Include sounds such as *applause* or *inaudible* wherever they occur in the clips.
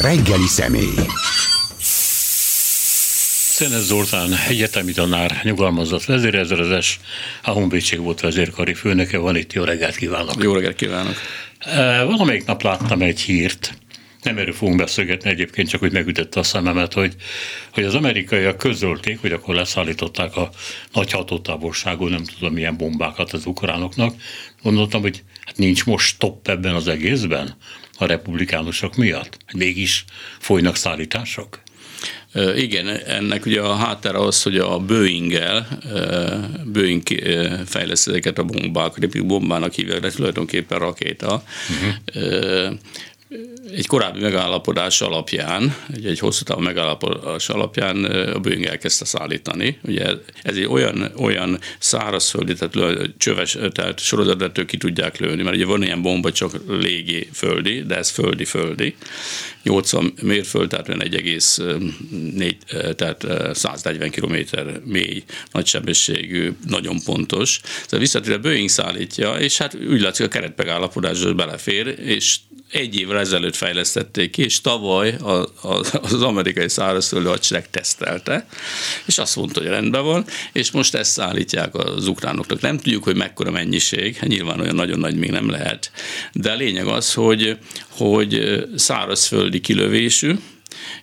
reggeli személy. Szenes Zoltán egyetemi tanár, nyugalmazott vezérezredes, a Honvédség volt vezérkari főnöke, van itt, jó reggelt kívánok! Jó reggelt kívánok! E, valamelyik nap láttam egy hírt, nem erről fogunk beszélgetni egyébként, csak hogy megütötte a szememet, hogy, hogy az amerikaiak közölték, hogy akkor leszállították a nagy hatótávolságú, nem tudom milyen bombákat az ukránoknak. Gondoltam, hogy hát nincs most stop ebben az egészben a republikánusok miatt. Mégis folynak szállítások? Igen, ennek ugye a háttere az, hogy a Boeing-el, Boeing fejleszt ezeket a bombákat, bombának hívják, de tulajdonképpen rakéta. Uh-huh egy korábbi megállapodás alapján, egy, egy hosszú távú megállapodás alapján a Boeing elkezdte szállítani. Ugye ez egy olyan, olyan szárazföldi, tehát csöves, tehát sorozatvető ki tudják lőni, mert ugye van ilyen bomba, csak légi földi, de ez földi-földi. 80 mérföld, tehát olyan 1,4, tehát 140 km mély, nagysebességű, nagyon pontos. Tehát visszatérő a Boeing szállítja, és hát úgy látszik a keretmegállapodásban belefér, és egy évvel ezelőtt fejlesztették ki, és tavaly az amerikai szárazföldő hadsereg tesztelte, és azt mondta, hogy rendben van, és most ezt szállítják az ukránoknak. Nem tudjuk, hogy mekkora mennyiség, hát nyilván olyan nagyon nagy még nem lehet, de a lényeg az, hogy, hogy szárazföldi kilövésű,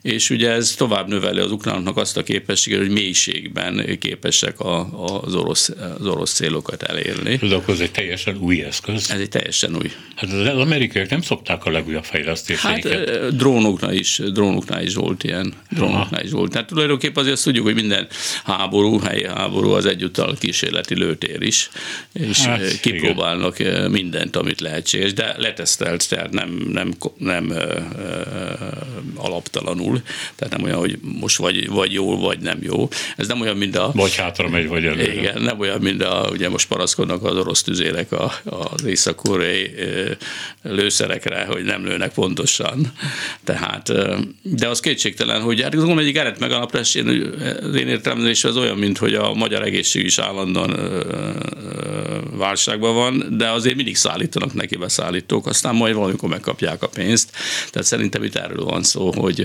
és ugye ez tovább növeli az ukránoknak azt a képességet, hogy mélységben képesek a, az, orosz, az orosz célokat elérni. Ez akkor ez egy teljesen új eszköz. Ez egy teljesen új. Hát az amerikaiak nem szokták a legújabb fejlesztéseiket. Hát drónoknál is, drónoknál is volt ilyen. Drónoknál is volt. Tehát tulajdonképpen azért azt tudjuk, hogy minden háború, helyi háború az egyúttal kísérleti lőtér is, és hát, kipróbálnak igen. mindent, amit lehetséges, de letesztelt, tehát nem, nem, nem ö, ö, alaptalanul tehát nem olyan, hogy most vagy, vagy jó, vagy nem jó. Ez nem olyan, mint a... Vagy hátra megy, vagy előre. Igen, nem olyan, mint a, ugye most paraszkodnak az orosz tüzérek a, az észak lőszerekre, hogy nem lőnek pontosan. Tehát, de az kétségtelen, hogy hát gondolom, egy Gerett megalapítás, én, az én értelmezés az olyan, mint hogy a magyar egészség is állandóan válságban van, de azért mindig szállítanak neki beszállítók, aztán majd valamikor megkapják a pénzt. Tehát szerintem itt erről van szó, hogy,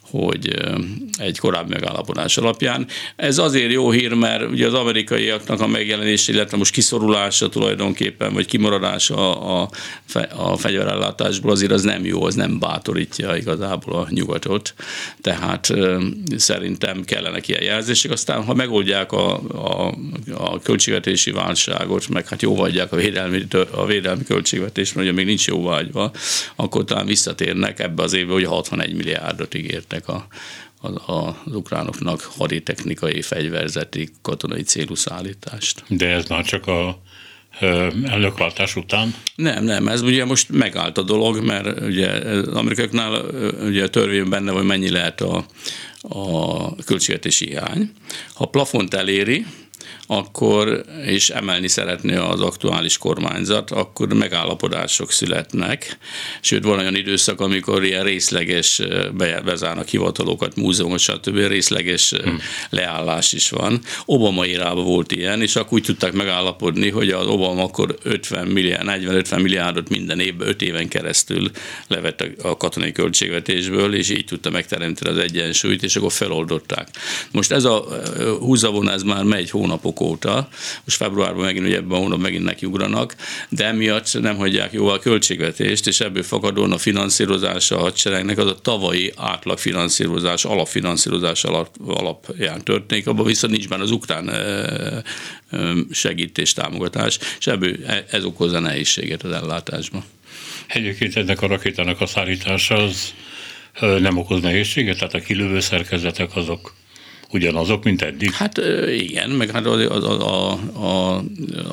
hogy egy korábbi megállapodás alapján. Ez azért jó hír, mert ugye az amerikaiaknak a megjelenése, illetve most kiszorulása tulajdonképpen, vagy kimaradása a, a fegyverellátásból azért az nem jó, az nem bátorítja igazából a nyugatot. Tehát szerintem kellenek ilyen jelzések. Aztán, ha megoldják a, a, a költségvetési válságot, meg hát jóvágyják a védelmi, a védelmi költségvetést, mert ugye még nincs jóvágyva, akkor talán visszatérnek ebbe az évbe, hogy 61 milliárdot ígértek a, a, az ukránoknak haditechnikai, fegyverzeti, katonai célú szállítást. De ez már csak a elnökváltás után? Nem, nem, ez ugye most megállt a dolog, mert ugye az amerikaiaknál ugye a törvényben benne van, mennyi lehet a, a költségvetési hiány. Ha plafont eléri, akkor, és emelni szeretné az aktuális kormányzat, akkor megállapodások születnek. Sőt, van olyan időszak, amikor ilyen részleges bezárnak hivatalokat, múzeumot, stb. részleges hmm. leállás is van. Obama irában volt ilyen, és akkor úgy tudták megállapodni, hogy az Obama akkor 50 milliárd, 40-50 milliárdot minden évben, 5 éven keresztül levett a katonai költségvetésből, és így tudta megteremteni az egyensúlyt, és akkor feloldották. Most ez a húzavona, ez már megy hónapok óta, most februárban megint ugye ebben a hónapban megint nekiugranak, de emiatt nem hagyják jóval a költségvetést, és ebből fakadóan a finanszírozása a hadseregnek az a tavalyi átlag finanszírozás, alapfinanszírozás alap, alapján történik, abban viszont nincs benne az ukrán segítés, támogatás, és ebből e, ez okozza nehézséget az ellátásban. Egyébként ennek a rakétának a szállítása az nem okoz nehézséget, tehát a kilövő szerkezetek azok ugyanazok, mint eddig? Hát igen, meg hát az, az, az, az,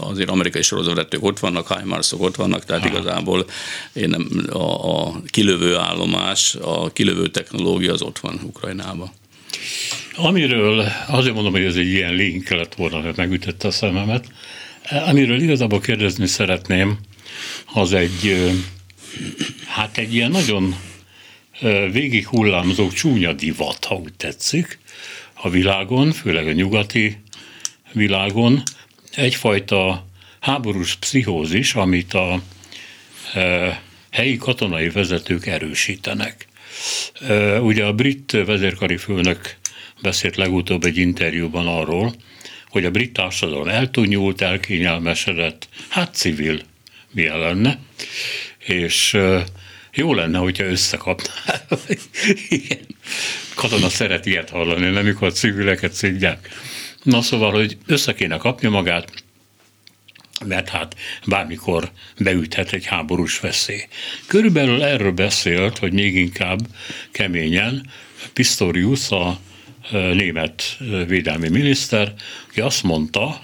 azért amerikai sorozatvetők ott vannak, HIMARS-ok ott vannak, tehát ha. igazából én nem, a, a kilövő állomás, a kilövő technológia az ott van Ukrajnában. Amiről azért mondom, hogy ez egy ilyen link lett volna, hogy megütette a szememet, amiről igazából kérdezni szeretném, az egy, hát egy ilyen nagyon végig hullámzó csúnya divat, ha úgy tetszik, a világon, főleg a nyugati világon, egyfajta háborús pszichózis, amit a e, helyi katonai vezetők erősítenek. Ugye a brit vezérkari főnök beszélt legutóbb egy interjúban arról, hogy a brit társadalom eltúnyult, elkényelmesedett, hát civil milyen lenne, és jó lenne, hogyha összekapná. *laughs* Igen. Katona szeret ilyet hallani, nem mikor civileket szidják. Na szóval, hogy össze kéne kapni magát, mert hát bármikor beüthet egy háborús veszély. Körülbelül erről beszélt, hogy még inkább keményen Pistorius, a német védelmi miniszter, aki azt mondta,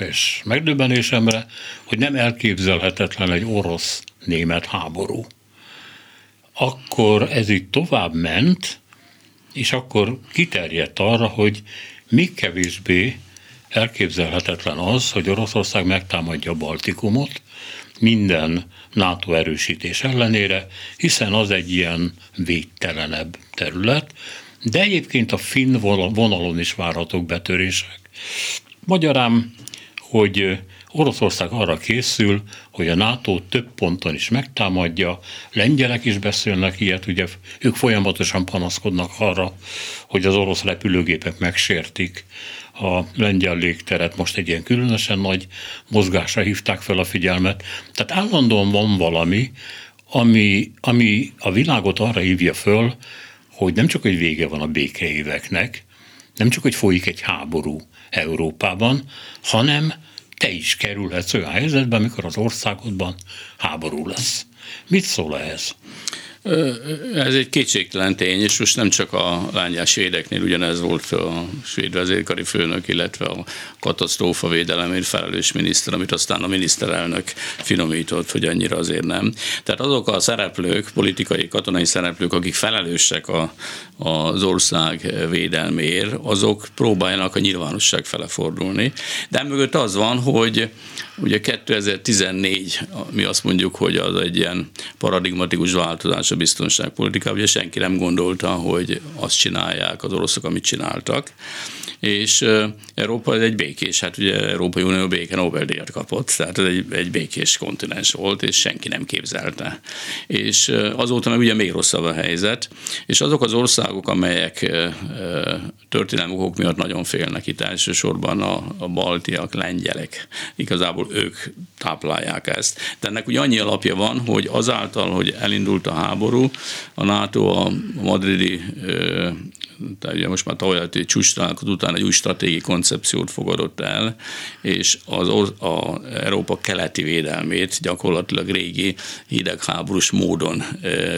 és megdöbbenésemre, hogy nem elképzelhetetlen egy orosz-német háború. Akkor ez így tovább ment, és akkor kiterjedt arra, hogy még kevésbé elképzelhetetlen az, hogy Oroszország megtámadja a Baltikumot minden NATO erősítés ellenére, hiszen az egy ilyen védtelenebb terület, de egyébként a finn vonalon is várhatók betörések. Magyarán, hogy Oroszország arra készül, hogy a NATO több ponton is megtámadja, lengyelek is beszélnek ilyet, ugye ők folyamatosan panaszkodnak arra, hogy az orosz repülőgépek megsértik a lengyel légteret, most egy ilyen különösen nagy mozgásra hívták fel a figyelmet. Tehát állandóan van valami, ami, ami a világot arra hívja föl, hogy nem csak, hogy vége van a békeéveknek, nem csak, hogy folyik egy háború Európában, hanem te is kerülhetsz olyan helyzetbe, amikor az országodban háború lesz. Mit szól ehhez? Ez egy kétségtelen tény, és most nem csak a lányás svédeknél ugyanez volt a svéd vezérkari főnök, illetve a katasztrófa védelemért felelős miniszter, amit aztán a miniszterelnök finomított, hogy annyira azért nem. Tehát azok a szereplők, politikai, katonai szereplők, akik felelősek a, az ország védelméért, azok próbáljanak a nyilvánosság fele fordulni. De mögött az van, hogy ugye 2014, mi azt mondjuk, hogy az egy ilyen paradigmatikus változás a biztonságpolitikában, ugye senki nem gondolta, hogy azt csinálják az oroszok, amit csináltak és Európa egy békés, hát ugye Európai Unió béke Nobel-díjat kapott, tehát ez egy, egy békés kontinens volt, és senki nem képzelte. És azóta meg ugye még rosszabb a helyzet, és azok az országok, amelyek történelmi okok miatt nagyon félnek itt elsősorban a, a baltiak, lengyelek, igazából ők táplálják ezt. De ennek ugye annyi alapja van, hogy azáltal, hogy elindult a háború, a NATO a madridi tehát ugye most már tavaly csúcs után egy új stratégiai koncepciót fogadott el, és az a Európa keleti védelmét gyakorlatilag régi hidegháborús módon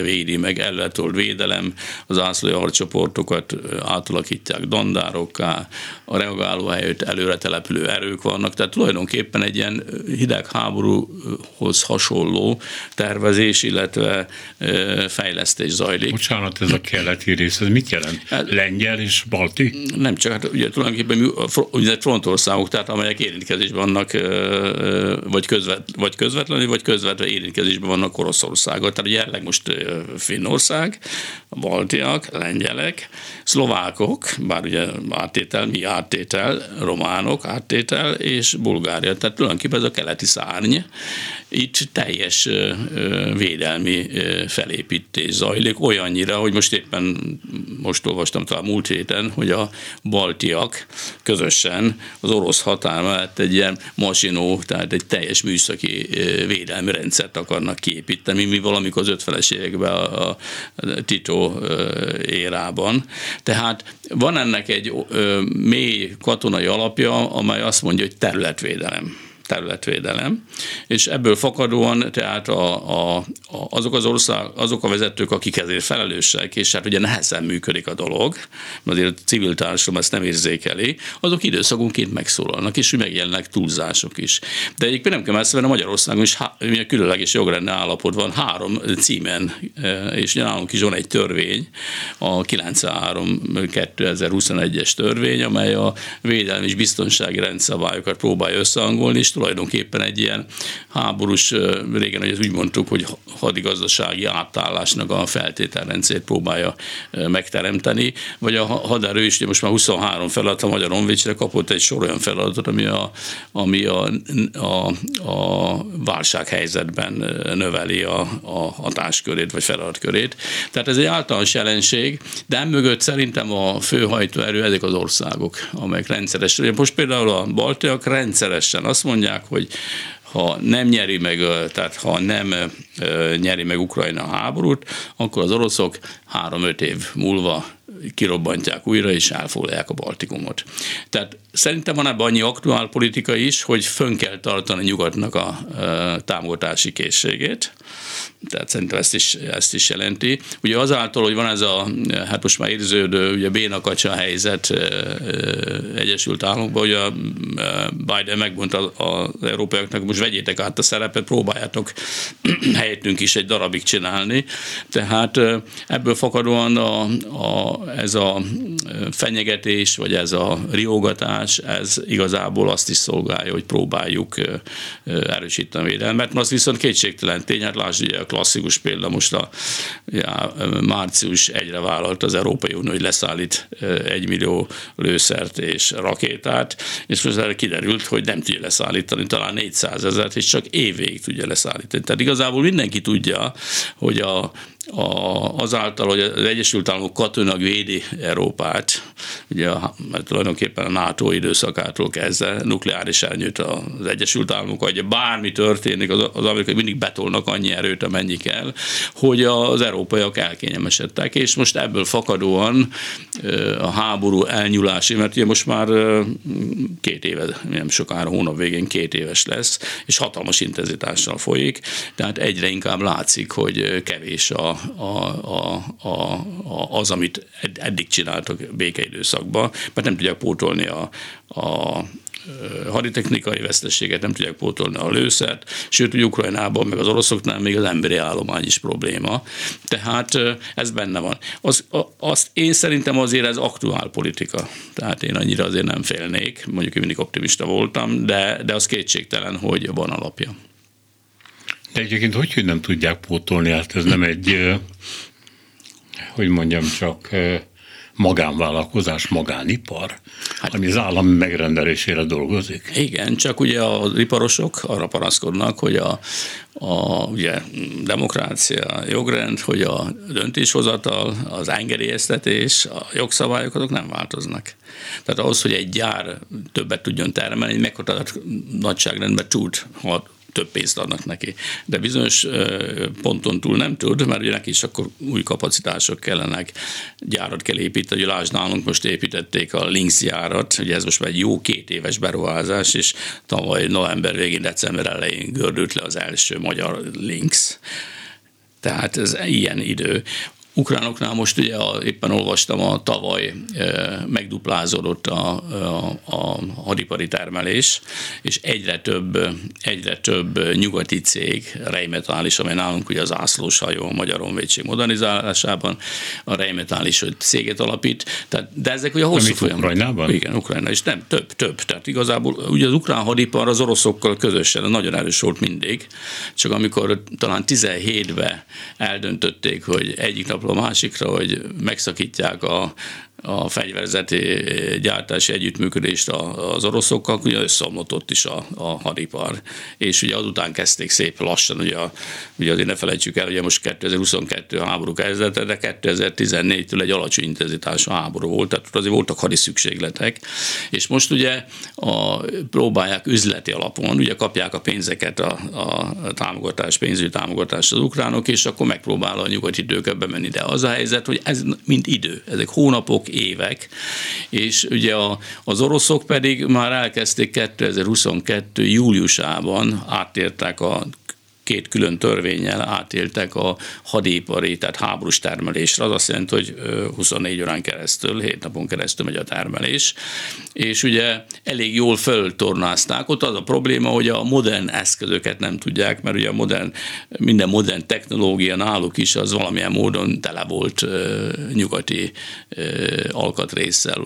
védi meg, elletolt védelem, az ászlói harcsoportokat átalakítják dandárokká, a reagáló helyett előre települő erők vannak, tehát tulajdonképpen egy ilyen hidegháborúhoz hasonló tervezés, illetve fejlesztés zajlik. Bocsánat, ez a keleti rész, ez mit jelent? Hát, lengyel és balti? Nem csak, hát ugye tulajdonképpen úgynevezett frontországok, tehát amelyek érintkezésben vannak, vagy, közvet, vagy közvetlenül, vagy közvetve érintkezésben vannak Oroszországgal. Tehát jelenleg most Finnország, baltiak, lengyelek, szlovákok, bár ugye áttétel, mi áttétel, románok áttétel, és Bulgária. Tehát tulajdonképpen ez a keleti szárny, itt teljes védelmi felépítés zajlik, olyannyira, hogy most éppen most olvastam talán múlt héten, hogy a baltiak közösen az orosz határ mellett egy ilyen masinó, tehát egy teljes műszaki védelmi rendszert akarnak kiépíteni, mi valamikor az ötfeles években a Tito érában. Tehát van ennek egy mély katonai alapja, amely azt mondja, hogy területvédelem területvédelem, és ebből fakadóan tehát a, a, azok az ország, azok a vezetők, akik ezért felelősek, és hát ugye nehezen működik a dolog, mert azért a civil társadalom ezt nem érzékeli, azok időszakonként megszólalnak, és megjelennek túlzások is. De egyébként nem kell messze a Magyarországon is há, különleges jogrendű állapot van, három címen, e, és nálunk is van egy törvény, a 93 2021-es törvény, amely a védelmi és biztonsági rendszabályokat próbálja összehangolni, és tulajdonképpen egy ilyen háborús, régen hogy úgy mondtuk, hogy hadigazdasági átállásnak a feltételrendszert próbálja megteremteni, vagy a haderő is most már 23 feladat a Magyar Honvédsre kapott egy sor olyan feladatot, ami a, ami a, a, a válsághelyzetben növeli a, a hatáskörét vagy feladatkörét. Tehát ez egy általános jelenség, de mögött szerintem a főhajtóerő ezek az országok, amelyek rendszeresen, most például a baltiak rendszeresen azt mondják, hogy ha nem nyeri meg, tehát ha nem nyeri meg Ukrajna a háborút, akkor az oroszok három-öt év múlva kirobbantják újra, és elfoglalják a Baltikumot. Tehát szerintem van ebben annyi aktuál politika is, hogy fönn kell tartani nyugatnak a, támogatási készségét, tehát szerintem ezt is, ezt is jelenti. Ugye azáltal, hogy van ez a, hát most már érződő, ugye bénakacsa helyzet Egyesült Államokban, hogy a Biden megmondta az európaiaknak, most vegyétek át a szerepet, próbáljátok *clears throat* helyettünk is egy darabig csinálni. Tehát ebből fakadóan a, a, ez a fenyegetés, vagy ez a riogatás, ez igazából azt is szolgálja, hogy próbáljuk erősíteni a védelmet. Az viszont kétségtelen tény, hát lásd, ugye a klasszikus példa most a ja, március egyre vállalt az Európai Unió, hogy leszállít egy millió lőszert és rakétát, és most erre kiderült, hogy nem tudja leszállítani talán 400 ezeret, és csak évvégig tudja leszállítani. Tehát igazából mindenki tudja, hogy a a, azáltal, hogy az Egyesült Államok katonag védi Európát, ugye mert tulajdonképpen a NATO időszakától kezdve nukleáris elnyőt az Egyesült Államok, hogy bármi történik, az, az amerikai mindig betolnak annyi erőt, amennyi kell, hogy az európaiak elkényelmesedtek, és most ebből fakadóan a háború elnyúlási, mert ugye most már két éve, nem sokára hónap végén két éves lesz, és hatalmas intenzitással folyik, tehát egyre inkább látszik, hogy kevés a a, a, a, a, az, amit eddig csináltak békeidőszakban, mert nem tudják pótolni a, a haditechnikai veszteséget, nem tudják pótolni a lőszert, sőt, hogy Ukrajnában, meg az oroszoknál még az emberi állomány is probléma. Tehát ez benne van. Az, azt én szerintem azért ez aktuál politika. Tehát én annyira azért nem félnék, mondjuk én mindig optimista voltam, de, de az kétségtelen, hogy van alapja. De egyébként hogy, hogy nem tudják pótolni, hát ez nem egy, hogy mondjam csak, magánvállalkozás, magánipar, hát, ami az állam megrendelésére dolgozik. Igen, csak ugye az iparosok arra panaszkodnak, hogy a, a ugye, demokrácia, jogrend, hogy a döntéshozatal, az engedélyeztetés, a jogszabályok azok nem változnak. Tehát ahhoz, hogy egy gyár többet tudjon termelni, egy meghatározott nagyságrendben tud, több pénzt adnak neki. De bizonyos ponton túl nem tud, mert ugye neki is akkor új kapacitások kellenek, gyárat kell építeni, hogy lásd nálunk most építették a Lynx gyárat, ugye ez most már egy jó két éves beruházás, és tavaly november végén, december elején gördült le az első magyar Lynx. Tehát ez ilyen idő ukránoknál most ugye a, éppen olvastam, a tavaly e, megduplázódott a, a, a hadipari termelés, és egyre több, egyre több nyugati cég, Rheinmetall is, amely nálunk ugye az ászlós hajó a Magyar Honvédség modernizálásában, a Rheinmetall is hogy céget alapít, tehát, de ezek ugye hosszú folyamat. Ukrajnában? Igen, Ukrajna, és nem, több, több. Tehát igazából ugye az ukrán hadipar az oroszokkal közösen nagyon erős volt mindig, csak amikor talán 17-ben eldöntötték, hogy egyik nap napról a másikra, hogy megszakítják a, a fegyverzeti gyártási együttműködést az oroszokkal, ugye összeomlott is a, a hadipar. És ugye azután kezdték szép lassan, ugye, ugye azért ne felejtsük el, ugye most 2022 háború kezdete, de 2014-től egy alacsony intenzitású háború volt, tehát azért voltak hadi szükségletek, és most ugye a, próbálják üzleti alapon, ugye kapják a pénzeket, a, a támogatás, pénzügyi támogatást az ukránok, és akkor megpróbál a nyugati időket bemenni. De az a helyzet, hogy ez mind idő, ezek hónapok, évek, és ugye a, az oroszok pedig már elkezdték 2022. júliusában átértek a két külön törvényel átéltek a hadipari, tehát háborús termelésre. Az azt jelenti, hogy 24 órán keresztül, 7 napon keresztül megy a termelés, és ugye elég jól föltornázták. Ott az a probléma, hogy a modern eszközöket nem tudják, mert ugye a modern, minden modern technológia náluk is az valamilyen módon tele volt nyugati alkatrészsel,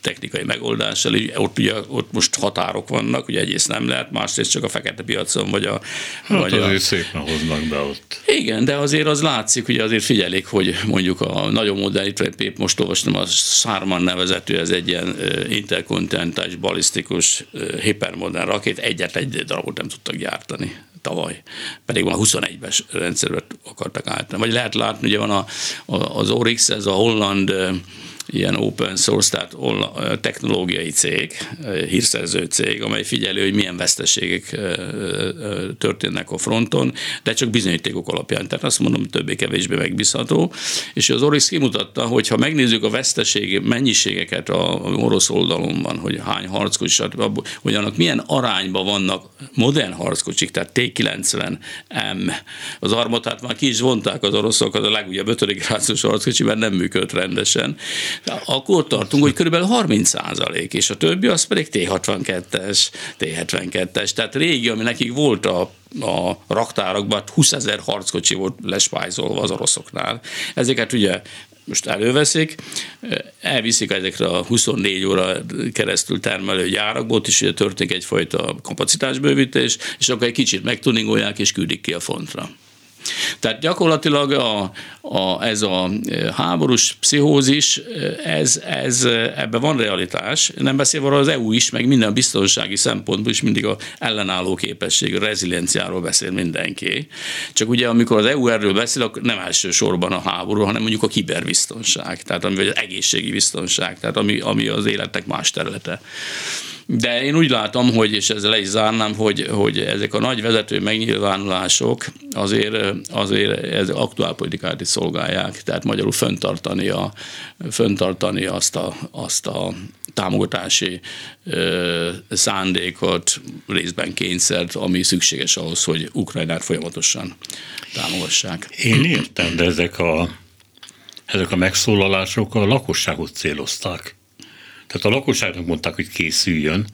technikai megoldással, ott ugye ott most határok vannak, ugye egyrészt nem lehet, másrészt csak a fekete piacon, vagy a... Hát vagy azért a... szépen hoznak be ott. Igen, de azért az látszik, hogy azért figyelik, hogy mondjuk a nagyon modern, itt most olvastam, a Sarman nevezetű, ez egy ilyen interkontinentális, balisztikus, hipermodern rakét, egyet egy darabot nem tudtak gyártani tavaly, pedig van a 21-es rendszerbe akartak állítani. Vagy lehet látni, ugye van a, a, az Orix, ez a holland ilyen open source, tehát technológiai cég, hírszerző cég, amely figyelő, hogy milyen veszteségek történnek a fronton, de csak bizonyítékok alapján. Tehát azt mondom, többé-kevésbé megbízható. És az Orix kimutatta, hogy ha megnézzük a veszteség mennyiségeket a orosz oldalon van, hogy hány harckocsi, hogy annak milyen arányban vannak modern harckocsik, tehát T-90M. Az armatát már ki is vonták az oroszok, az a legújabb 5. generációs harckocsi, mert nem működt rendesen akkor tartunk, hogy kb. 30 százalék, és a többi az pedig T62-es, T72-es, tehát régi, ami nekik volt a a raktárakban 20 ezer harckocsi volt lespájzolva az oroszoknál. Ezeket ugye most előveszik, elviszik ezekre a 24 óra keresztül termelő gyárakból, és ugye történik egyfajta kapacitásbővítés, és akkor egy kicsit megtuningolják, és küldik ki a fontra. Tehát gyakorlatilag a, a, ez a e, háborús pszichózis, e, ez, ez, e, ebben van realitás, nem beszélve arról az EU is, meg minden biztonsági szempontból is mindig a ellenálló képesség, a rezilienciáról beszél mindenki. Csak ugye amikor az EU erről beszél, akkor nem elsősorban a háború, hanem mondjuk a kiberbiztonság, tehát ami, vagy az egészségi biztonság, tehát ami, ami az életnek más területe. De én úgy látom, hogy, és ezzel le is zárnám, hogy, hogy ezek a nagy vezető megnyilvánulások azért, azért ez aktuálpolitikát is szolgálják, tehát magyarul föntartani, a, föntartani azt, a, azt a támogatási ö, szándékot, részben kényszert, ami szükséges ahhoz, hogy Ukrajnát folyamatosan támogassák. Én értem, de ezek a, ezek a megszólalások a lakosságot célozták. Tehát a lakosságnak mondták, hogy készüljön,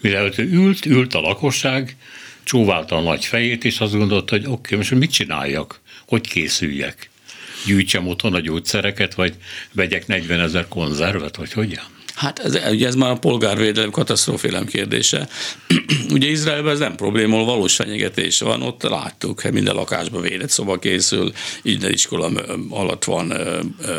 mire ő ült, ült a lakosság, csóválta a nagy fejét, és azt gondolta, hogy oké, okay, most mit csináljak, hogy készüljek? Gyűjtsem otthon a gyógyszereket, vagy vegyek 40 ezer konzervet, vagy hogyan? Hát ez, ugye ez már a polgárvédelem katasztrófélem kérdése. *clears throat* ugye Izraelben ez nem probléma, valós fenyegetés van, ott láttuk, minden lakásban védett szoba készül, minden iskola alatt van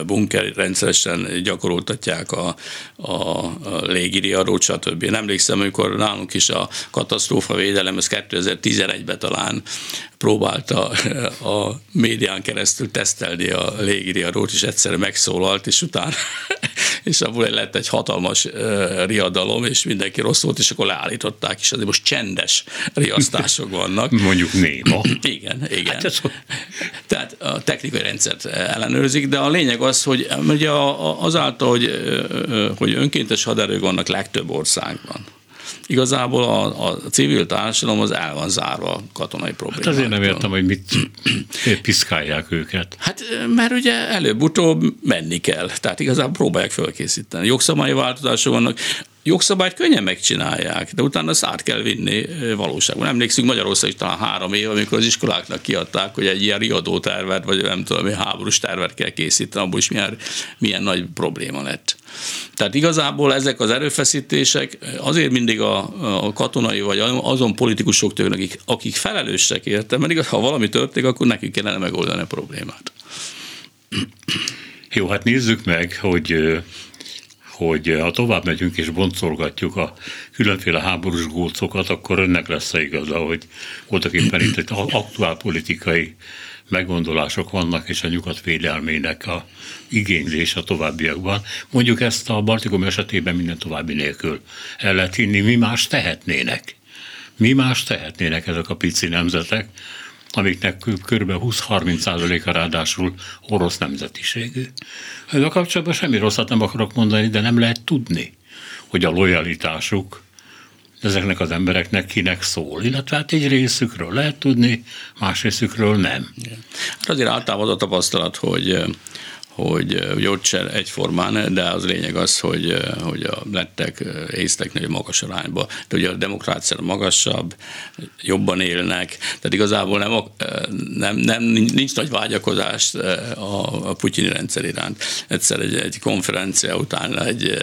bunker, rendszeresen gyakoroltatják a, a, a légiriadót, stb. Nem emlékszem, amikor nálunk is a katasztrófa védelem, ez 2011-ben talán próbálta a médián keresztül tesztelni a légiriadót, és egyszerre megszólalt, és utána *laughs* és abból lett egy hatalmas riadalom, és mindenki rossz volt, és akkor leállították, és azért most csendes riasztások vannak. *laughs* Mondjuk néma. *clears throat* Igen, igen. Hát ez... Tehát a technikai rendszert ellenőrzik, de a lényeg az, hogy ugye azáltal, hogy, hogy önkéntes haderők vannak legtöbb országban, igazából a, a civil társadalom az el van zárva katonai problémáktól. Hát azért nem értem, hogy mit piszkálják őket. Hát mert ugye előbb-utóbb menni kell, tehát igazából próbálják felkészíteni. Jogszabályi változások vannak, jogszabályt könnyen megcsinálják, de utána azt át kell vinni valóságban. Emlékszünk Magyarország is talán három év, amikor az iskoláknak kiadták, hogy egy ilyen riadó tervet, vagy nem tudom, háborús tervet kell készíteni, abból is milyen, milyen nagy probléma lett. Tehát igazából ezek az erőfeszítések azért mindig a, a katonai vagy azon politikusok tőlük, akik, akik felelősek érte, mert igaz, ha valami történik, akkor nekik kellene megoldani a problémát. Jó, hát nézzük meg, hogy hogy ha tovább megyünk és boncolgatjuk a különféle háborús gócokat, akkor önnek lesz a igaza, hogy voltak éppen itt egy aktuál politikai meggondolások vannak, és a nyugat védelmének a igénylés a továbbiakban. Mondjuk ezt a Baltikum esetében minden további nélkül el lehet hinni, mi más tehetnének. Mi más tehetnének ezek a pici nemzetek, amiknek kb. 20-30%-a ráadásul orosz nemzetiségű. Ezzel kapcsolatban semmi rosszat nem akarok mondani, de nem lehet tudni, hogy a lojalitásuk ezeknek az embereknek kinek szól, illetve hát egy részükről lehet tudni, más részükről nem. Hát azért általában az a tapasztalat, hogy hogy ugye ott se egyformán, de az lényeg az, hogy, hogy a lettek, észteknél magas arányba. De ugye a demokrácia magasabb, jobban élnek, tehát igazából nem, nem, nem nincs nagy vágyakozás a, a putyini rendszer iránt. Egyszer egy, egy konferencia után egy,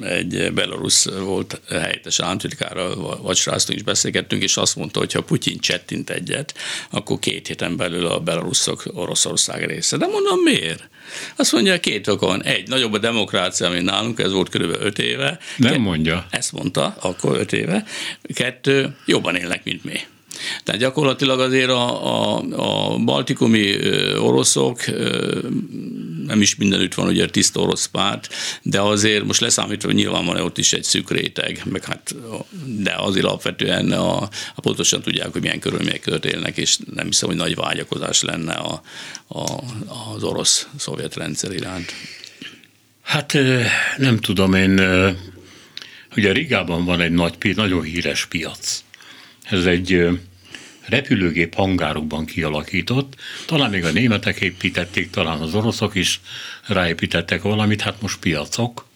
egy belorusz volt helyettes államtitkára, vacsoráztunk és beszélgettünk, és azt mondta, hogy ha Putyin csettint egyet, akkor két héten belül a beloruszok Oroszország része. De mondom, miért? Azt mondja, két okon. Egy, nagyobb a demokrácia, mint nálunk, ez volt kb. öt éve. Nem Ke- mondja. Ezt mondta, akkor öt éve. Kettő, jobban élnek, mint mi. Tehát gyakorlatilag azért a, a, a baltikumi oroszok nem is mindenütt van ugye tiszta orosz párt, de azért most leszámítva, nyilván van ott is egy szűk réteg, meg hát, de azért alapvetően a, a pontosan tudják, hogy milyen körülmények között élnek, és nem hiszem, hogy nagy vágyakozás lenne a, a, az orosz-szovjet rendszer iránt. Hát nem tudom, én ugye Rigában van egy nagy, nagyon híres piac. Ez egy repülőgép hangárokban kialakított, talán még a németek építették, talán az oroszok is ráépítettek valamit, hát most piacok,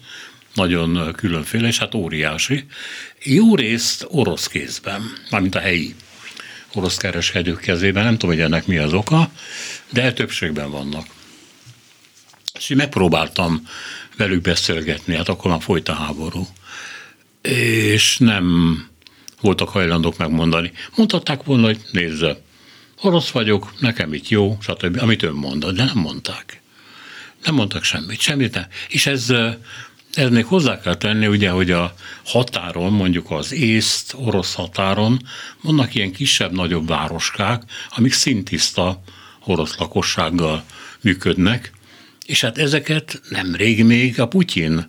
nagyon különféle, és hát óriási. Jó részt orosz kézben, mármint a helyi orosz kereskedők kezében, nem tudom, hogy ennek mi az oka, de többségben vannak. És én megpróbáltam velük beszélgetni, hát akkor már folyt a háború. És nem voltak hajlandók megmondani. Mondhatták volna, hogy nézze, orosz vagyok, nekem itt jó, stb., amit ön mondott, de nem mondták. Nem mondtak semmit, semmit nem. És ez, ez még hozzá kell tenni, ugye, hogy a határon, mondjuk az észt, orosz határon vannak ilyen kisebb-nagyobb városkák, amik szintiszta orosz lakossággal működnek, és hát ezeket nemrég még a Putyin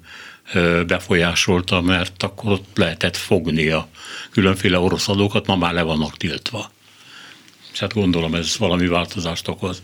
befolyásolta, mert akkor ott lehetett fogni a különféle orosz adókat, ma már le vannak tiltva. És hát gondolom ez valami változást okoz.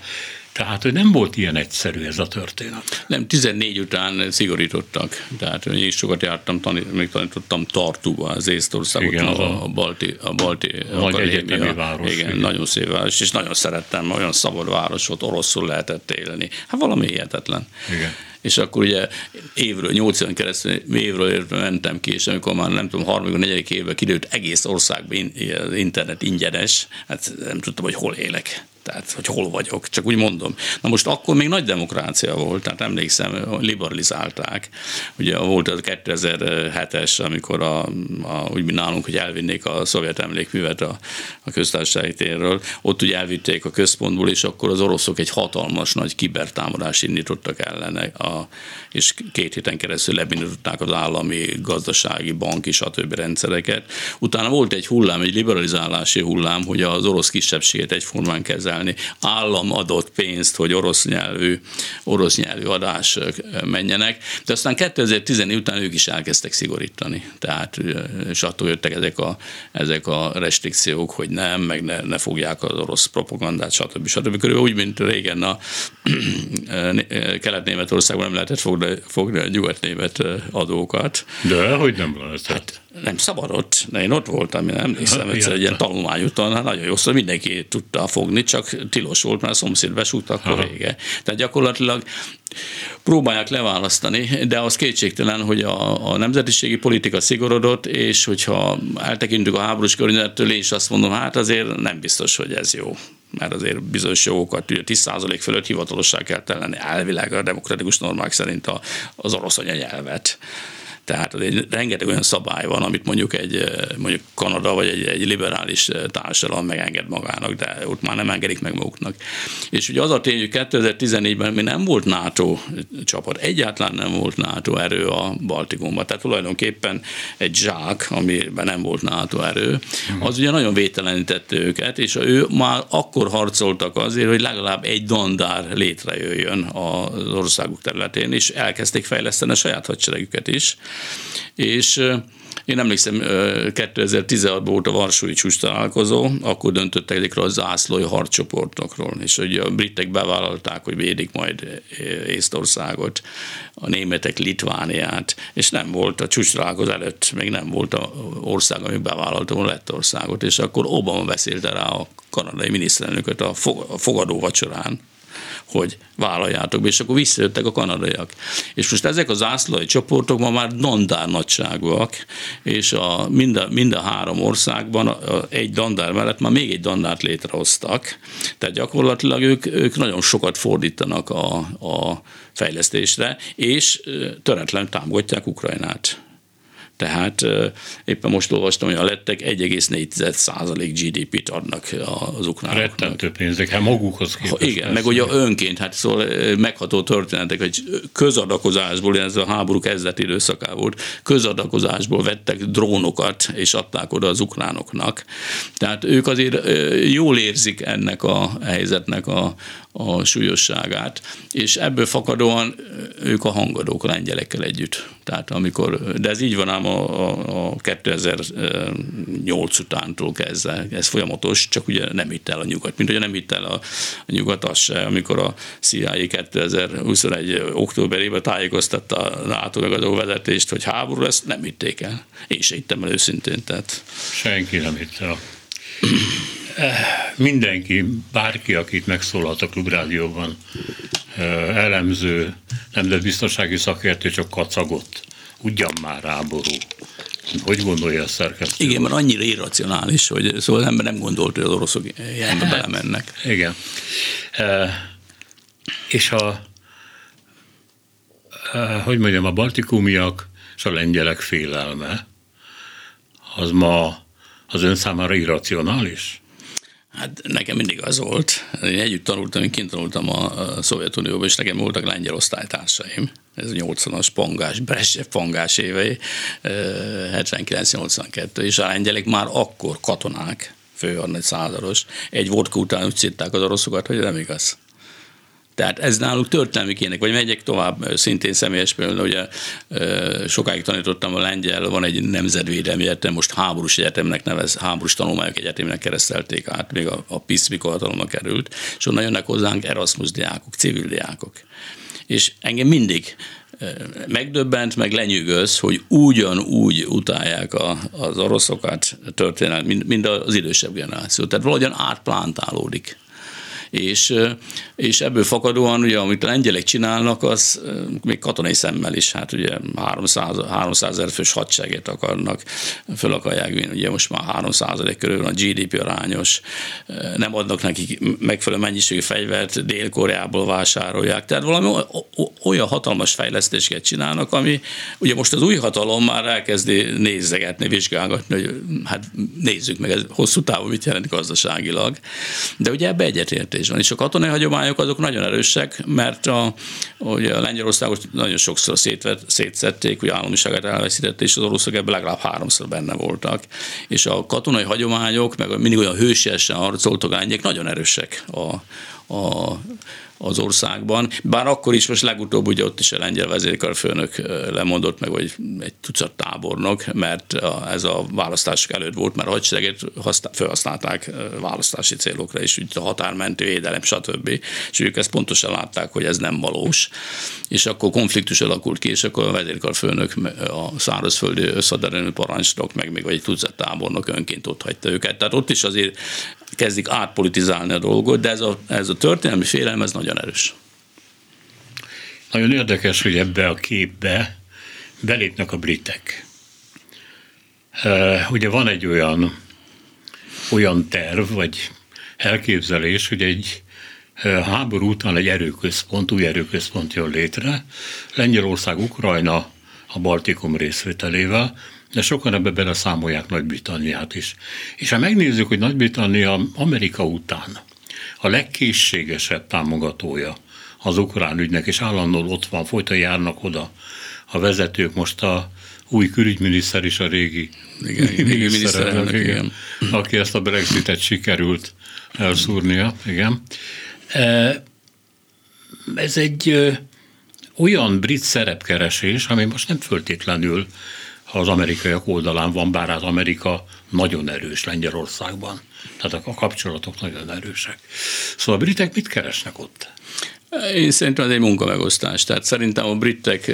Tehát, hogy nem volt ilyen egyszerű ez a történet. Nem, 14 után szigorítottak. Tehát én is sokat jártam, tanít, még tanítottam Tartuba, az Észtországot, igen, a, a, Balti, a Balti nagy akadémia. város. Igen, igen, nagyon szép város, és nagyon szerettem, olyan szabad város volt, oroszul lehetett élni. Hát valami hihetetlen. Igen és akkor ugye évről, nyolc éven keresztül évről évről mentem ki, és amikor már nem tudom, harmadik, negyedik évben kiderült egész országban internet ingyenes, hát nem tudtam, hogy hol élek tehát hogy hol vagyok, csak úgy mondom. Na most akkor még nagy demokrácia volt, tehát emlékszem, liberalizálták. Ugye volt az 2007-es, amikor a, a, úgy nálunk, hogy elvinnék a szovjet emlékművet a, a köztársasági térről, ott ugye elvitték a központból, és akkor az oroszok egy hatalmas nagy kibertámadást indítottak ellene, a, és két héten keresztül lebindították az állami, gazdasági, banki, stb. rendszereket. Utána volt egy hullám, egy liberalizálási hullám, hogy az orosz kisebbséget egyformán kezel kezelni. Állam adott pénzt, hogy orosz nyelvű, orosz nyelvű adás menjenek, de aztán 2014 után ők is elkezdtek szigorítani. Tehát, és attól jöttek ezek a, ezek a restrikciók, hogy nem, meg ne, ne fogják az orosz propagandát, stb. stb. Körülbelül úgy, mint régen a Kelet-Németországban nem lehetett fogni, fogni a nyugat-német adókat. De, hogy nem lehetett? Hát, nem szabadott, de én ott voltam, én emlékszem, egyszer egy ilyen tanulmányúton, hát nagyon jó, szóval mindenki tudta fogni, csak tilos volt, mert a szomszéd besúgta akkor vége. Tehát gyakorlatilag próbálják leválasztani, de az kétségtelen, hogy a, a nemzetiségi politika szigorodott, és hogyha eltekintünk a háborús környezettől, én is azt mondom, hát azért nem biztos, hogy ez jó mert azért bizonyos jogokat, ugye 10% fölött hivatalosság kell tenni elvileg a demokratikus normák szerint az orosz anyanyelvet. Tehát egy, rengeteg olyan szabály van, amit mondjuk egy mondjuk Kanada vagy egy, egy liberális társadalom megenged magának, de ott már nem engedik meg maguknak. És ugye az a tény, hogy 2014-ben mi nem volt NATO csapat, egyáltalán nem volt NATO erő a Baltikumban. Tehát tulajdonképpen egy zsák, amiben nem volt NATO erő, az ugye nagyon vételenítette őket, és ő már akkor harcoltak azért, hogy legalább egy dandár létrejöjjön az országuk területén, és elkezdték fejleszteni a saját hadseregüket is és én emlékszem, 2016-ban volt a Varsói csúcs találkozó, akkor döntöttek ezekről a zászlói harcsoportokról, és hogy a britek bevállalták, hogy védik majd Észtországot, a németek Litvániát, és nem volt a csúcs találkozó előtt, még nem volt a ország, ami bevállalta a Lettországot, és akkor Obama beszélte rá a kanadai miniszterelnököt a fogadó vacsorán, hogy vállaljátok be, és akkor visszajöttek a kanadaiak. És most ezek az zászlói csoportok ma már dandár nagyságúak, és a, mind, a, mind a három országban a, a, egy dandár mellett már még egy dandárt létrehoztak, tehát gyakorlatilag ők, ők nagyon sokat fordítanak a, a fejlesztésre, és töretlen támogatják Ukrajnát. Tehát éppen most olvastam, hogy a lettek 1,4% GDP-t adnak az ukránoknak. Rettentő pénzek, hát magukhoz képest. Igen, meg ugye önként, hát szóval megható történetek, hogy közadakozásból, ez a háború kezdeti időszaká volt, közadakozásból vettek drónokat, és adták oda az ukránoknak. Tehát ők azért jól érzik ennek a helyzetnek a, a súlyosságát, és ebből fakadóan ők a hangadók lengyelekkel együtt. Tehát amikor, de ez így van ám a, a, a 2008 utántól kezdve, ez folyamatos, csak ugye nem hitt el a nyugat, mint hogy nem hitt el a, a nyugat az se, amikor a CIA 2021 októberében tájékoztatta a NATO megadó vezetést, hogy háború lesz, nem hitték el. Én se hittem el őszintén. Tehát. Senki nem hitte el mindenki, bárki, akit megszólalt a klubrádióban, elemző, nemzetbiztonsági szakértő csak kacagott. Ugyan már ráború. Hogy gondolja a szerkesztő? Igen, mert annyira irracionális, hogy szóval az ember nem gondolt, hogy az oroszok ilyenbe hát, belemennek. Igen. E, és a, e, hogy mondjam, a baltikumiak és a lengyelek félelme, az ma az ön számára irracionális? Hát nekem mindig az volt. Én együtt tanultam, én kint tanultam a, Szovjetunióban, és nekem voltak lengyel osztálytársaim. Ez a 80-as pangás, Brezsev pangás évei, 79-82, és a lengyelek már akkor katonák, főadnagy százados. Egy vodka után úgy szitták az oroszokat, hogy nem igaz. Tehát ez náluk történelmi kének, vagy megyek tovább, szintén személyes például, ugye sokáig tanítottam a lengyel, van egy nemzetvédelmi egyetem, most háborús egyetemnek nevez, háborús tanulmányok egyetemnek keresztelték át, még a, a PISZ mikor hatalomra került, és onnan jönnek hozzánk Erasmus diákok, civil diákok. És engem mindig megdöbbent, meg lenyűgöz, hogy ugyanúgy utálják a, az oroszokat történelmi, mint az idősebb generáció. Tehát valahogyan átplántálódik és, és ebből fakadóan, ugye, amit a lengyelek csinálnak, az még katonai szemmel is, hát ugye 300, 300 ezer fős hadsereget akarnak, föl akarják vinni, ugye most már 300 körül van a GDP arányos, nem adnak nekik megfelelő mennyiségű fegyvert, Dél-Koreából vásárolják, tehát valami olyan hatalmas fejlesztéseket csinálnak, ami ugye most az új hatalom már elkezdi nézegetni, vizsgálgatni, hogy hát nézzük meg, ez hosszú távon mit jelent gazdaságilag, de ugye ebbe egyetért egyetértés van. És a katonai hagyományok azok nagyon erősek, mert a, ugye a Lengyelországot nagyon sokszor szétvet, szétszették, hogy államiságát elveszítette, és az oroszok ebben legalább háromszor benne voltak. És a katonai hagyományok, meg mindig olyan hősiesen harcoltak a nagyon erősek a, a az országban. Bár akkor is most legutóbb ugye ott is a lengyel vezérkarfőnök lemondott meg, vagy egy tucat tábornok, mert ez a választások előtt volt, mert a hadsereget felhasználták választási célokra is, úgy a határmentő védelem, stb. És ők ezt pontosan látták, hogy ez nem valós. És akkor konfliktus alakult ki, és akkor a vezérkarfőnök, a szárazföldi összaderelő parancsnok, meg még egy tucat tábornok önként ott hagyta őket. Tehát ott is azért kezdik átpolitizálni a dolgot, de ez a, ez a történelmi félelem, ez nagyon erős. Nagyon érdekes, hogy ebbe a képbe belépnek a britek. Ugye van egy olyan, olyan terv, vagy elképzelés, hogy egy háború után egy erőközpont, új erőközpont jön létre, Lengyelország, Ukrajna a Baltikum részvételével, de sokan ebbe bele számolják Nagy-Britanniát is. És ha megnézzük, hogy Nagy-Britannia Amerika után a legkészségesebb támogatója az ukrán ügynek, és állandóan ott van, folyton járnak oda a vezetők, most a új külügyminiszter is a régi igen, miniszterelnök, igen, igen. aki ezt a Brexitet sikerült elszúrnia, igen. E, ez egy olyan brit szerepkeresés, ami most nem föltétlenül az amerikaiak oldalán van, bár az Amerika nagyon erős Lengyelországban. Tehát a kapcsolatok nagyon erősek. Szóval a britek mit keresnek ott? Én szerintem ez egy munkamegosztás. Tehát szerintem a britek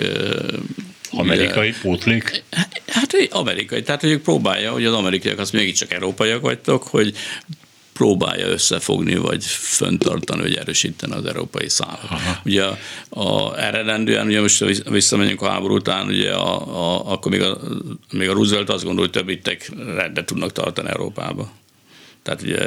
Amerikai ugye, pótlék? Hát amerikai. Tehát, hogy ők próbálja, hogy az amerikaiak azt mégiscsak európaiak vagytok, hogy próbálja összefogni, vagy föntartani, vagy erősíteni az európai szállat. Aha. Ugye a, a, eredendően, ugye most visszamegyünk a háború után, ugye a, a, akkor még a, még a Roosevelt azt gondolta, hogy több rendet tudnak tartani Európába. Tehát ugye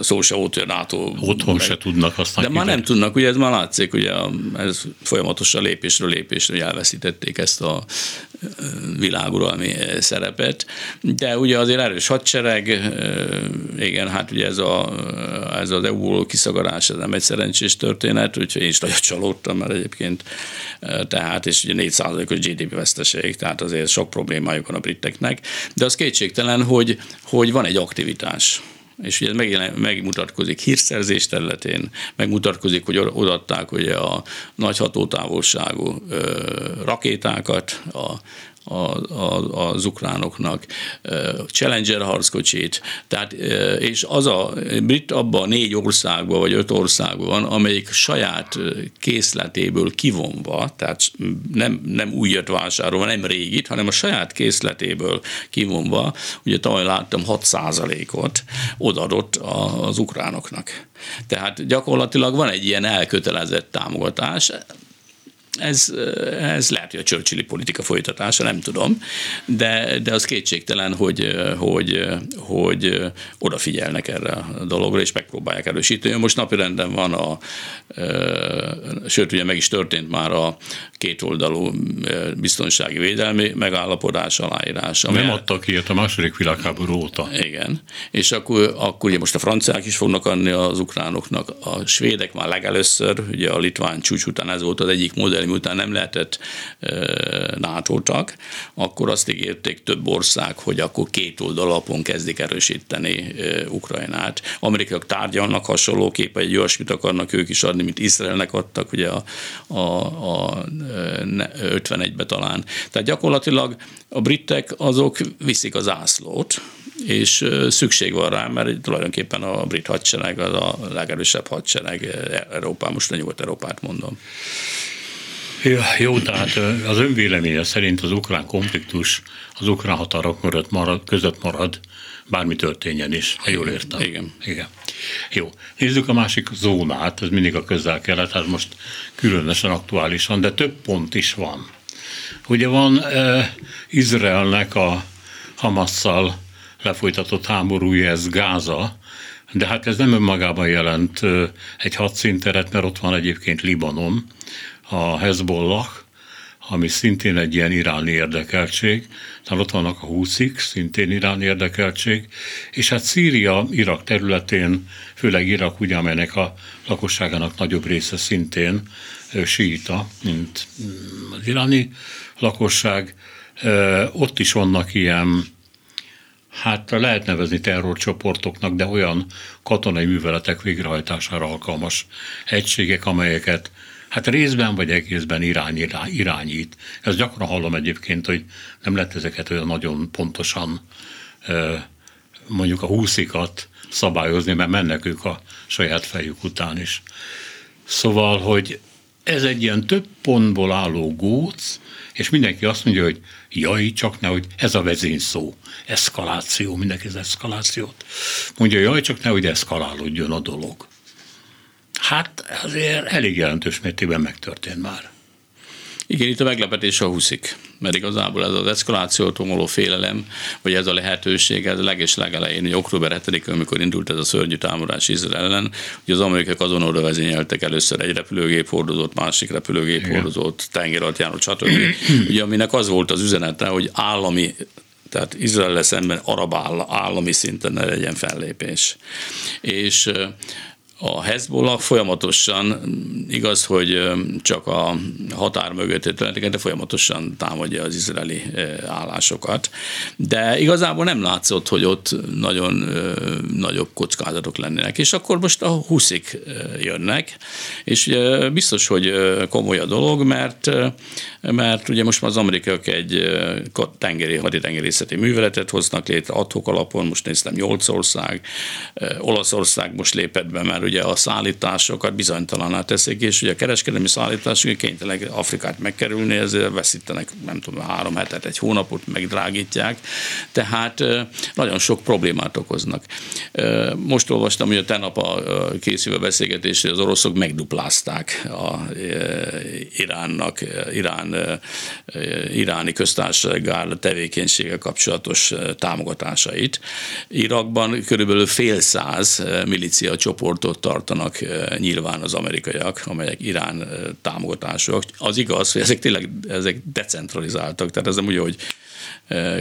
szó se volt, hogy a NATO... Otthon meg, se tudnak használni. De már nem tudnak, ugye ez már látszik, ugye ez folyamatosan lépésről lépésre elveszítették ezt a világuralmi szerepet, de ugye azért erős hadsereg, igen, hát ugye ez, a, ez az EU kiszagarás, ez nem egy szerencsés történet, úgyhogy én is nagyon csalódtam, mert egyébként tehát, és ugye 4%-os GDP veszteség, tehát azért sok problémájuk van a briteknek, de az kétségtelen, hogy, hogy van egy aktivitás és ugye megjelen, megmutatkozik hírszerzés területén, megmutatkozik, hogy odaadták ugye a nagy hatótávolságú rakétákat, a a, a, az ukránoknak, Challenger harckocsit, tehát, és az a brit abban négy országban, vagy öt országban van, amelyik saját készletéből kivonva, tehát nem, nem újat vásárolva, nem régit, hanem a saját készletéből kivonva, ugye tavaly láttam 6 ot odadott az ukránoknak. Tehát gyakorlatilag van egy ilyen elkötelezett támogatás, ez, ez lehet, hogy a Churchilli politika folytatása, nem tudom, de, de az kétségtelen, hogy, hogy, hogy odafigyelnek erre a dologra, és megpróbálják erősíteni. Most napirenden van a, sőt, ugye meg is történt már a kétoldalú biztonsági védelmi megállapodás aláírása. Nem adtak ilyet a második világháború óta. Igen, és akkor, akkor ugye most a franciák is fognak adni az ukránoknak, a svédek már legelőször, ugye a litván csúcs után ez volt az egyik modell, miután nem lehetett nato akkor azt ígérték több ország, hogy akkor két oldal alapon kezdik erősíteni Ukrajnát. Amerikaiak tárgyalnak hasonlóképpen, egy olyasmit akarnak ők is adni, mint Izraelnek adtak, ugye a, a, a 51-be talán. Tehát gyakorlatilag a britek azok viszik az ászlót, és szükség van rá, mert tulajdonképpen a brit hadsereg az a legerősebb hadsereg Európában, most a Nyugat-Európát mondom. Jó, jó, tehát az önvéleménye szerint az ukrán konfliktus az ukrán határok marad, marad, között marad, bármi történjen is, ha jól értem. Igen. Igen. Jó, nézzük a másik zónát, ez mindig a közel-kelet, hát most különösen aktuálisan, de több pont is van. Ugye van eh, Izraelnek a Hamasszal lefolytatott háborúja, ez Gáza, de hát ez nem önmagában jelent egy hadszínteret, mert ott van egyébként Libanon, a Hezbollah, ami szintén egy ilyen iráni érdekeltség, tehát ott vannak a húszik, szintén iráni érdekeltség, és hát Szíria, Irak területén, főleg Irak, ugye, amelynek a lakosságának nagyobb része szintén síita, mint mm, az iráni lakosság, ott is vannak ilyen hát lehet nevezni terrorcsoportoknak, de olyan katonai műveletek végrehajtására alkalmas egységek, amelyeket hát részben vagy egészben irány, irányít. Ez gyakran hallom egyébként, hogy nem lehet ezeket olyan nagyon pontosan mondjuk a húszikat szabályozni, mert mennek ők a saját fejük után is. Szóval, hogy ez egy ilyen több pontból álló góc, és mindenki azt mondja, hogy jaj, csak nehogy ez a vezényszó, eszkaláció, mindenki az eszkalációt. Mondja, jaj, csak nehogy eszkalálódjon a dolog. Hát azért elég jelentős mértékben megtörtént már. Igen, itt a meglepetés a húszik, mert igazából ez az eszkalációtól való félelem, vagy ez a lehetőség, ez a leges legelején, hogy október 7 amikor indult ez a szörnyű támadás Izrael ellen, hogy az amerikaiak azon oda vezényeltek először egy repülőgép hordozót, másik repülőgép hordozót, tengeralattjáró, stb. *clears throat* Ugye, aminek az volt az üzenete, hogy állami tehát Izrael szemben arab állami szinten ne legyen fellépés. És a Hezbollah folyamatosan, igaz, hogy csak a határ mögötti területeket, de folyamatosan támadja az izraeli állásokat. De igazából nem látszott, hogy ott nagyon nagyobb kockázatok lennének. És akkor most a huszik jönnek, és biztos, hogy komoly a dolog, mert, mert ugye most már az amerikaiak egy tengeri, haditengerészeti műveletet hoznak létre adhok alapon, most néztem 8 ország, Olaszország most lépett be, mert ugye ugye a szállításokat bizonytalaná teszik, és ugye a kereskedelmi szállítások kénytelenek Afrikát megkerülni, ezért veszítenek, nem tudom, három hetet, egy hónapot megdrágítják, tehát nagyon sok problémát okoznak. Most olvastam, hogy a tenap a készülő beszélgetésre az oroszok megduplázták a Iránnak, Irán, iráni köztársaság tevékenysége kapcsolatos támogatásait. Irakban körülbelül fél száz milícia csoportot tartanak nyilván az amerikaiak, amelyek Irán támogatások. Az igaz, hogy ezek tényleg ezek decentralizáltak, tehát ez nem úgy, hogy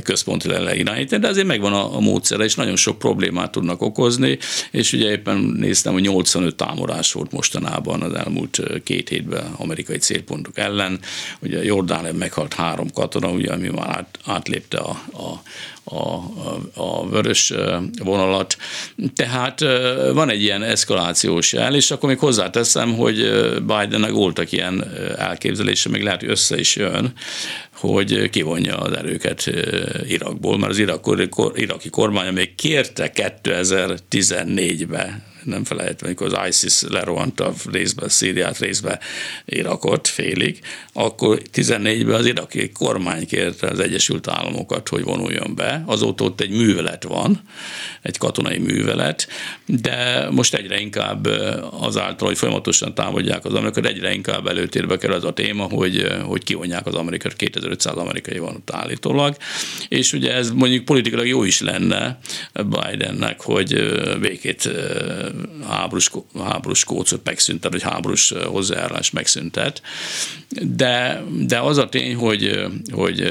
központi irányítani, de azért megvan a, a módszere, és nagyon sok problémát tudnak okozni, és ugye éppen néztem, hogy 85 támadás volt mostanában az elmúlt két hétben amerikai célpontok ellen. Ugye Jordán meghalt három katona, ugye, ami már át, átlépte a, a a, a vörös vonalat. Tehát van egy ilyen eszkalációs jel, és akkor még hozzáteszem, hogy Bidennek voltak ilyen elképzelése, még lehet, hogy össze is jön, hogy kivonja az erőket Irakból, mert az iraki kormány még kérte 2014-be nem felejtve, amikor az ISIS lerohant a részbe Szíriát, részbe Irakot félig, akkor 14-ben az iraki kormány kérte az Egyesült Államokat, hogy vonuljon be. Azóta ott egy művelet van, egy katonai művelet, de most egyre inkább azáltal, hogy folyamatosan támadják az amerikai, egyre inkább előtérbe kerül az a téma, hogy, hogy kivonják az amerikai, 2500 amerikai van ott állítólag, és ugye ez mondjuk politikailag jó is lenne Bidennek, hogy békét háborús, háborús kócot megszüntet, vagy háborús hozzáállás megszüntet. De, de az a tény, hogy, hogy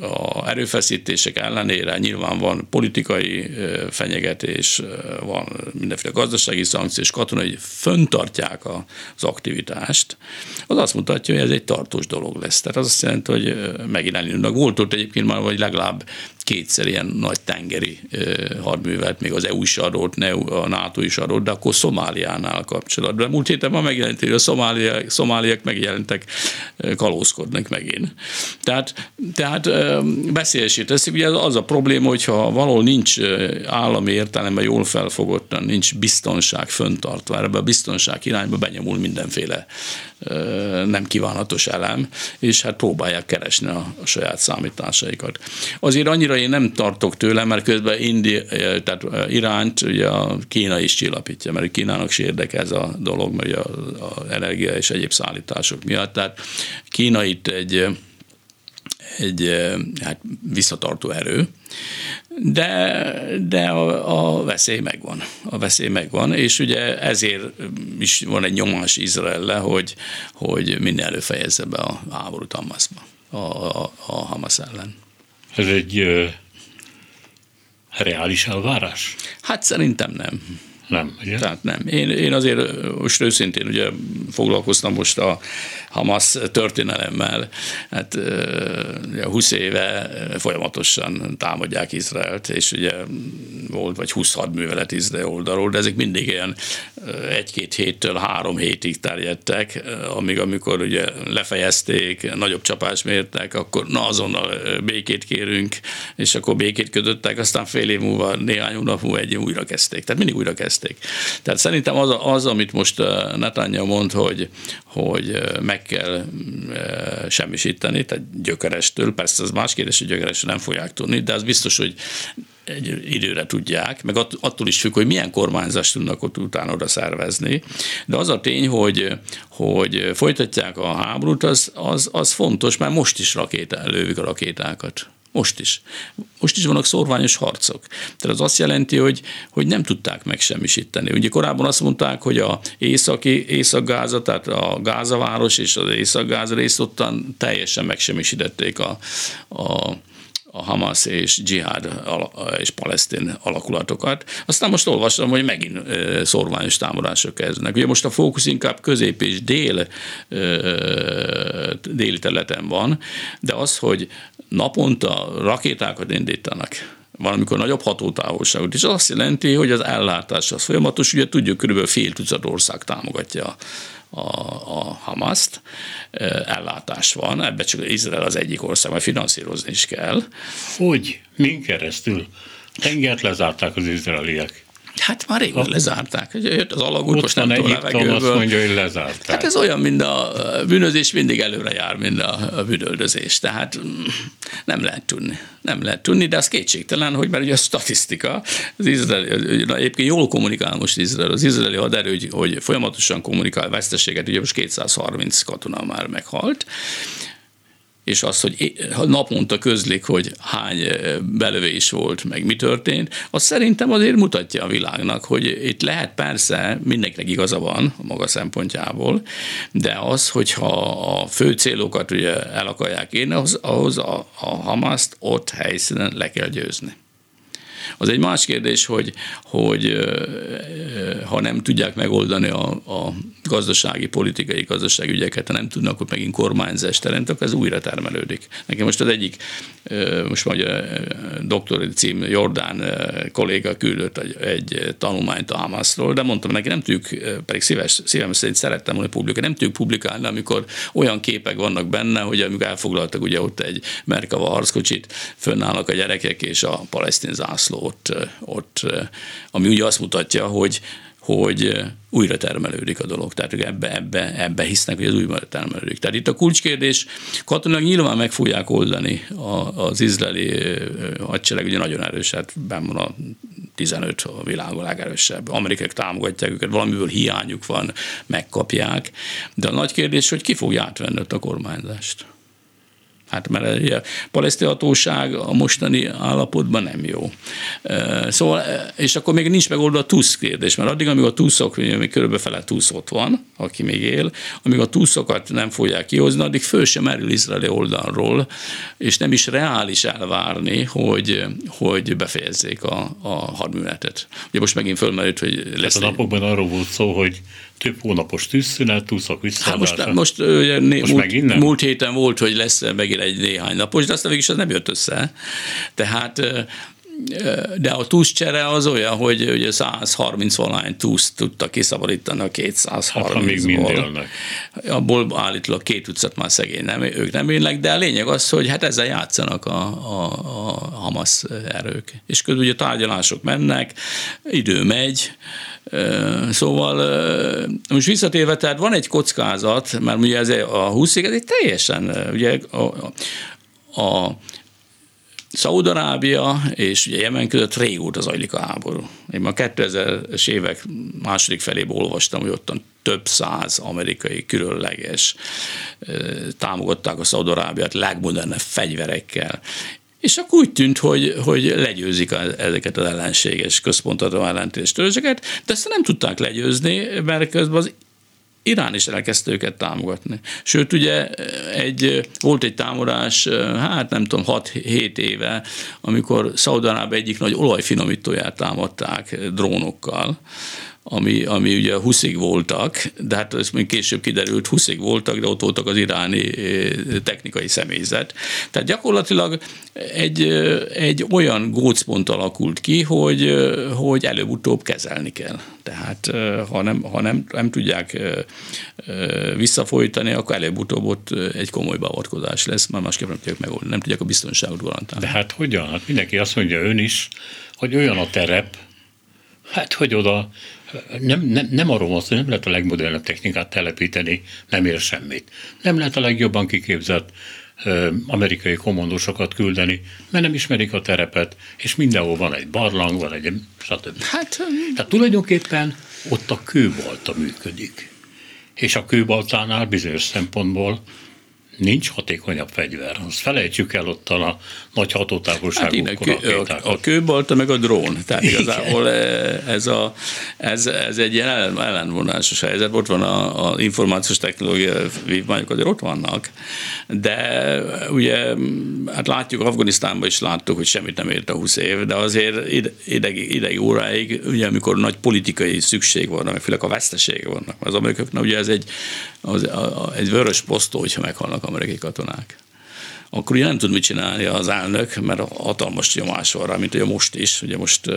a erőfeszítések ellenére nyilván van politikai fenyegetés, van mindenféle gazdasági szankció, és katonai föntartják az aktivitást, az azt mutatja, hogy ez egy tartós dolog lesz. Tehát az azt jelenti, hogy megint elindulnak. Volt ott egyébként már, vagy legalább kétszer ilyen nagy tengeri hadművet, még az EU is adott, a NATO is adott, de akkor Szomáliánál kapcsolatban. Múlt héten már megjelent, hogy a szomáliak, szomáliak megjelentek, kalózkodnak megint. Tehát, tehát beszélését teszik. Ugye az a probléma, hogyha valahol nincs állami értelemben jól felfogottan, nincs biztonság föntartva, ebbe a biztonság irányba benyomul mindenféle nem kívánatos elem, és hát próbálják keresni a, saját számításaikat. Azért annyira én nem tartok tőle, mert közben Indi, tehát Iránt ugye a Kína is csillapítja, mert Kínának is érdeke ez a dolog, mert a, a energia és egyéb szállítások miatt. Tehát Kína itt egy egy hát visszatartó erő, de, de a, a veszély megvan. A veszély megvan, és ugye ezért is van egy nyomás Izraelle, hogy, hogy minden előfejezze be a háborút Hamasba, a, a, a Hamas ellen. Ez egy ö, reális elvárás? Hát szerintem nem. Nem, ugye? Tehát nem. Én, én azért most őszintén ugye foglalkoztam most a Hamas történelemmel. Hát 20 éve folyamatosan támadják Izraelt, és ugye volt vagy 20 hadművelet Izrael oldalról, de ezek mindig ilyen egy-két héttől három hétig terjedtek, amíg amikor ugye lefejezték, nagyobb csapás mértek, akkor na azonnal békét kérünk, és akkor békét kötöttek, aztán fél év múlva, néhány hónap múlva egy újra kezdték. Tehát mindig újra kezdték. Tehát szerintem az, az amit most Netanyahu mond, hogy, hogy meg meg kell e, semmisíteni, tehát gyökerestől. Persze az más kérdés, hogy gyökerestől nem fogják tudni, de az biztos, hogy egy időre tudják, meg attól is függ, hogy milyen kormányzást tudnak ott utána oda szervezni. De az a tény, hogy, hogy folytatják a háborút, az, az, az fontos, mert most is rakétá, lővik a rakétákat. Most is. Most is vannak szorványos harcok. Tehát az azt jelenti, hogy, hogy nem tudták megsemmisíteni. Ugye korábban azt mondták, hogy a északi, észak-gáza, tehát a gázaváros és az észak-gáza részt ottan teljesen megsemmisítették a, a a Hamas és dzsihád és palesztin alakulatokat. Aztán most olvastam, hogy megint szorványos támadások kezdenek. Ugye most a fókusz inkább közép és dél, déli területen van, de az, hogy naponta rakétákat indítanak, valamikor nagyobb hatótávolságot, és az azt jelenti, hogy az ellátás az folyamatos, ugye tudjuk, körülbelül fél tucat ország támogatja a, a Hamaszt, ellátás van, ebbe csak Izrael az egyik ország, mert finanszírozni is kell. Hogy? Min keresztül? Tengert lezárták az izraeliek. Hát már rég lezárták. Jött az alagút, most nem tudom, levegőből. azt mondja, hogy lezárták. Hát ez olyan, mint a bűnözés mindig előre jár, mint a bűnöldözés. Tehát mm, nem lehet tudni. Nem lehet tudni, de az kétségtelen, hogy mert ugye a statisztika, az izraeli, egyébként jól kommunikál most Izrael, az izraeli haderő, hogy, hogy folyamatosan kommunikál veszteséget, ugye most 230 katona már meghalt, és az, hogy naponta közlik, hogy hány belövés volt, meg mi történt, az szerintem azért mutatja a világnak, hogy itt lehet persze, mindenkinek igaza van a maga szempontjából, de az, hogyha a fő célokat ugye el akarják érni, ahhoz, ahhoz a, a Hamaszt ott helyszínen le kell győzni. Az egy más kérdés, hogy, hogy ha nem tudják megoldani a, a gazdasági, politikai, gazdasági ügyeket, ha nem tudnak ott megint kormányzást teremteni, akkor ez újra termelődik. Nekem most az egyik, most a doktori cím Jordán kolléga küldött egy, egy tanulmányt a Hamasról, de mondtam neki, nem tudjuk, pedig szíves, szívem szerint szerettem volna publikálni, nem tudjuk publikálni, amikor olyan képek vannak benne, hogy amikor elfoglaltak ugye ott egy Merkava harckocsit, fönnállnak a gyerekek és a palesztin zászló ott, ott ami ugye azt mutatja, hogy hogy újra termelődik a dolog. Tehát ebbe, ebbe, ebbe hisznek, hogy ez újra termelődik. Tehát itt a kulcskérdés, katonák nyilván meg fogják oldani az izraeli hadsereg, ugye nagyon erős, hát benn van a 15 a világon legerősebb. Amerikák támogatják őket, valamiből hiányuk van, megkapják. De a nagy kérdés, hogy ki fogja átvenni a kormányzást. Hát mert a paleszti hatóság a mostani állapotban nem jó. Szóval, és akkor még nincs megoldva a TUSZ kérdés, mert addig, amíg a TUSZok, még körülbelül fele TUSZ ott van, aki még él, amíg a TUSZokat nem fogják kihozni, addig föl sem merül izraeli oldalról, és nem is reális elvárni, hogy, hogy befejezzék a, a hadműveletet. Ugye most megint fölmerült, hogy lesz. Hát a napokban arról volt szó, hogy több hónapos tűzszünet, túszak visszaadása. Hát most, most, ugye, né, most múlt, múlt héten volt, hogy lesz megint egy néhány napos, de aztán végig az nem jött össze. Tehát de a túszcsere az olyan, hogy ugye 130 valány túsz tudta kiszabadítani a 230 hát, még mind élnek. Abból állítólag két utcát már szegény nem, ők nem élnek, de a lényeg az, hogy hát ezzel játszanak a, a, a Hamas erők. És közben ugye tárgyalások mennek, idő megy, Szóval most visszatérve, tehát van egy kockázat, mert ugye ez a 20 ez egy teljesen, ugye a, a, Szaudarábia és ugye Jemen között régóta zajlik a háború. Én már 2000-es évek második felében olvastam, hogy ottan több száz amerikai különleges támogatták a Szaudarábiát legmodernebb fegyverekkel, és akkor úgy tűnt, hogy, hogy legyőzik ezeket az ellenséges központató ellentétes törzseket, de ezt nem tudták legyőzni, mert közben az Irán is elkezdte őket támogatni. Sőt, ugye egy, volt egy támadás, hát nem tudom, 6-7 éve, amikor Szaudaráb egyik nagy olajfinomítóját támadták drónokkal, ami, ami ugye 20 voltak, de hát ez még később kiderült, 20 voltak, de ott voltak az iráni eh, technikai személyzet. Tehát gyakorlatilag egy, eh, egy olyan gócpont alakult ki, hogy, eh, hogy előbb-utóbb kezelni kell. Tehát ha nem, ha nem, nem tudják visszafolytani, akkor előbb-utóbb ott egy komoly beavatkozás lesz, mert másképp nem tudják megoldani, nem tudják a biztonságot garantálni. De hát hogyan? Hát mindenki azt mondja ön is, hogy olyan a terep, Hát, hogy oda nem, nem, nem arról van szó, nem lehet a legmodernebb technikát telepíteni, nem ér semmit. Nem lehet a legjobban kiképzett amerikai kommandósokat küldeni, mert nem ismerik a terepet, és mindenhol van egy barlang, van egy stb. Hát, Tehát tulajdonképpen ott a kőbalta működik. És a kőbaltánál bizonyos szempontból nincs hatékonyabb fegyver. Azt felejtsük el ott a nagy hatótávolságú hát a, a, a kőbalta meg a drón. Tehát Igen. igazából eh, ez, a, ez, ez egy ilyen ellen, ellenvonásos helyzet. Ott van a, a információs technológia vívmányok, azért ott vannak. De ugye, hát látjuk, Afganisztánban is láttuk, hogy semmit nem ért a 20 év, de azért idegi, idegi óráig, ugye, amikor nagy politikai szükség van, meg főleg a vesztesége vannak. Az amerikaiaknak ugye ez egy, az, a, a, egy vörös posztó, hogyha meghalnak amerikai katonák akkor ugye nem tud mit csinálni az elnök, mert hatalmas nyomás van rá, mint ugye most is. Ugye most,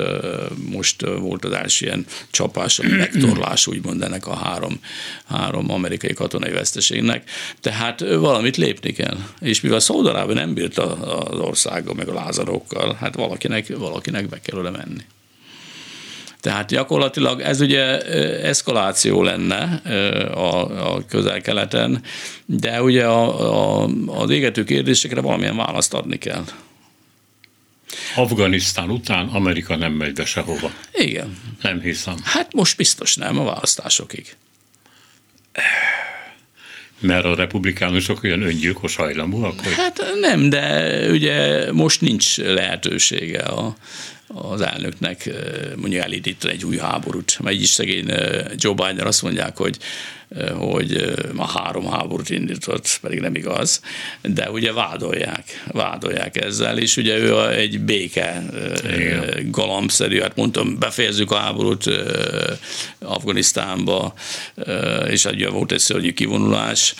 most volt az első ilyen csapás, megtorlás, úgymond ennek a három, három amerikai katonai veszteségnek. Tehát valamit lépni kell. És mivel Szaudarába nem bírt az országgal, meg a lázarokkal, hát valakinek, valakinek be kell oda menni. Tehát gyakorlatilag ez ugye eszkaláció lenne a, a közel-keleten, de ugye a, a, az égető kérdésekre valamilyen választ adni kell. Afganisztán után Amerika nem megy be sehova. Igen. Nem hiszem. Hát most biztos nem a választásokig. Mert a republikánusok olyan öngyilkos hajlamúak? Hogy... Hát nem, de ugye most nincs lehetősége a, az elnöknek mondjuk elindítani egy új háborút. Mert így is szegény Joe Biden azt mondják, hogy hogy ma három háborút indított, pedig nem igaz, de ugye vádolják, vádolják ezzel, és ugye ő egy béke Igen. galambszerű, hát mondtam, befejezzük a háborút Afganisztánba, és ugye volt egy szörnyű kivonulás,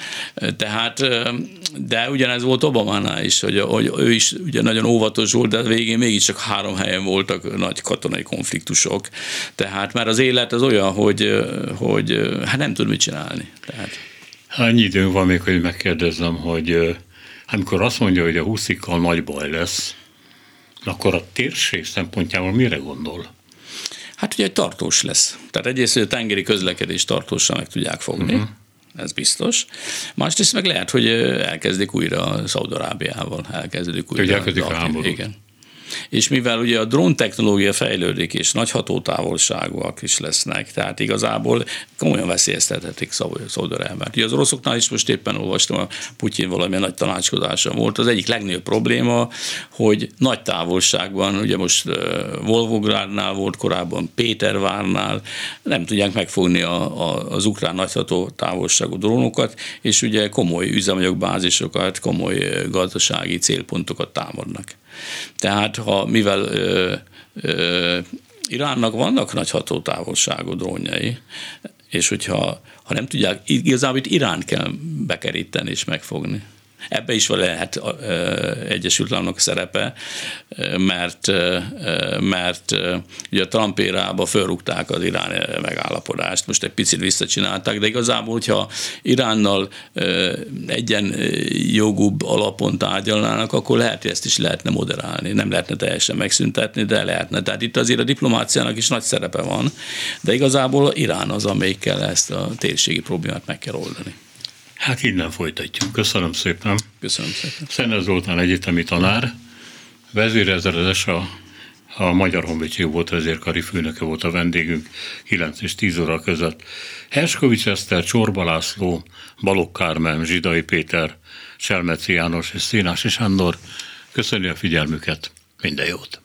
tehát, de ugyanez volt Obamánál is, hogy, hogy ő is ugye nagyon óvatos volt, de végén mégiscsak három helyen voltak nagy katonai konfliktusok, tehát már az élet az olyan, hogy, hogy hát nem tud mit csinálni csinálni. Tehát. Annyi időnk van még, hogy megkérdezem, hogy amikor azt mondja, hogy a húszikkal nagy baj lesz, akkor a térség szempontjából mire gondol? Hát ugye tartós lesz. Tehát egyrészt, hogy a tengeri közlekedés tartósan meg tudják fogni, uh-huh. ez biztos. Másrészt meg lehet, hogy elkezdik újra Szaudarábiával, elkezdik újra. Hogy elkezdik a háborút. Igen. És mivel ugye a drón technológia fejlődik, és nagy hatótávolságúak is lesznek, tehát igazából komolyan veszélyeztethetik Szaudarábiát. Ugye az oroszoknál is most éppen olvastam, a Putyin valamilyen nagy tanácskozása volt. Az egyik legnagyobb probléma, hogy nagy távolságban, ugye most Volvográdnál volt korábban, Pétervárnál, nem tudják megfogni a, a, az ukrán nagyható távolságú drónokat, és ugye komoly üzemanyagbázisokat, komoly gazdasági célpontokat támadnak. Tehát ha mivel ö, ö, Iránnak vannak nagy hatótávolságú drónjai, és hogyha ha nem tudják, igazából itt Irán kell bekeríteni és megfogni. Ebbe is lehet Egyesült Államok szerepe, mert, mert ugye a Trump érába fölrúgták az irán megállapodást, most egy picit visszacsinálták, de igazából, hogyha Iránnal egyen jogúbb alapon tárgyalnának, akkor lehet, hogy ezt is lehetne moderálni. Nem lehetne teljesen megszüntetni, de lehetne. Tehát itt azért a diplomáciának is nagy szerepe van, de igazából Irán az, amelyikkel ezt a térségi problémát meg kell oldani. Hát innen folytatjuk. Köszönöm szépen. Köszönöm szépen. Szenner Zoltán egyetemi tanár, vezérezredes a, a Magyar Honvédség volt vezérkari főnöke volt a vendégünk 9 és 10 óra között. Herskovics Eszter, Csorba László, Balogh Kármen, Zsidai Péter, Selmeci János és Szénási Sándor. Köszönjük a figyelmüket, minden jót!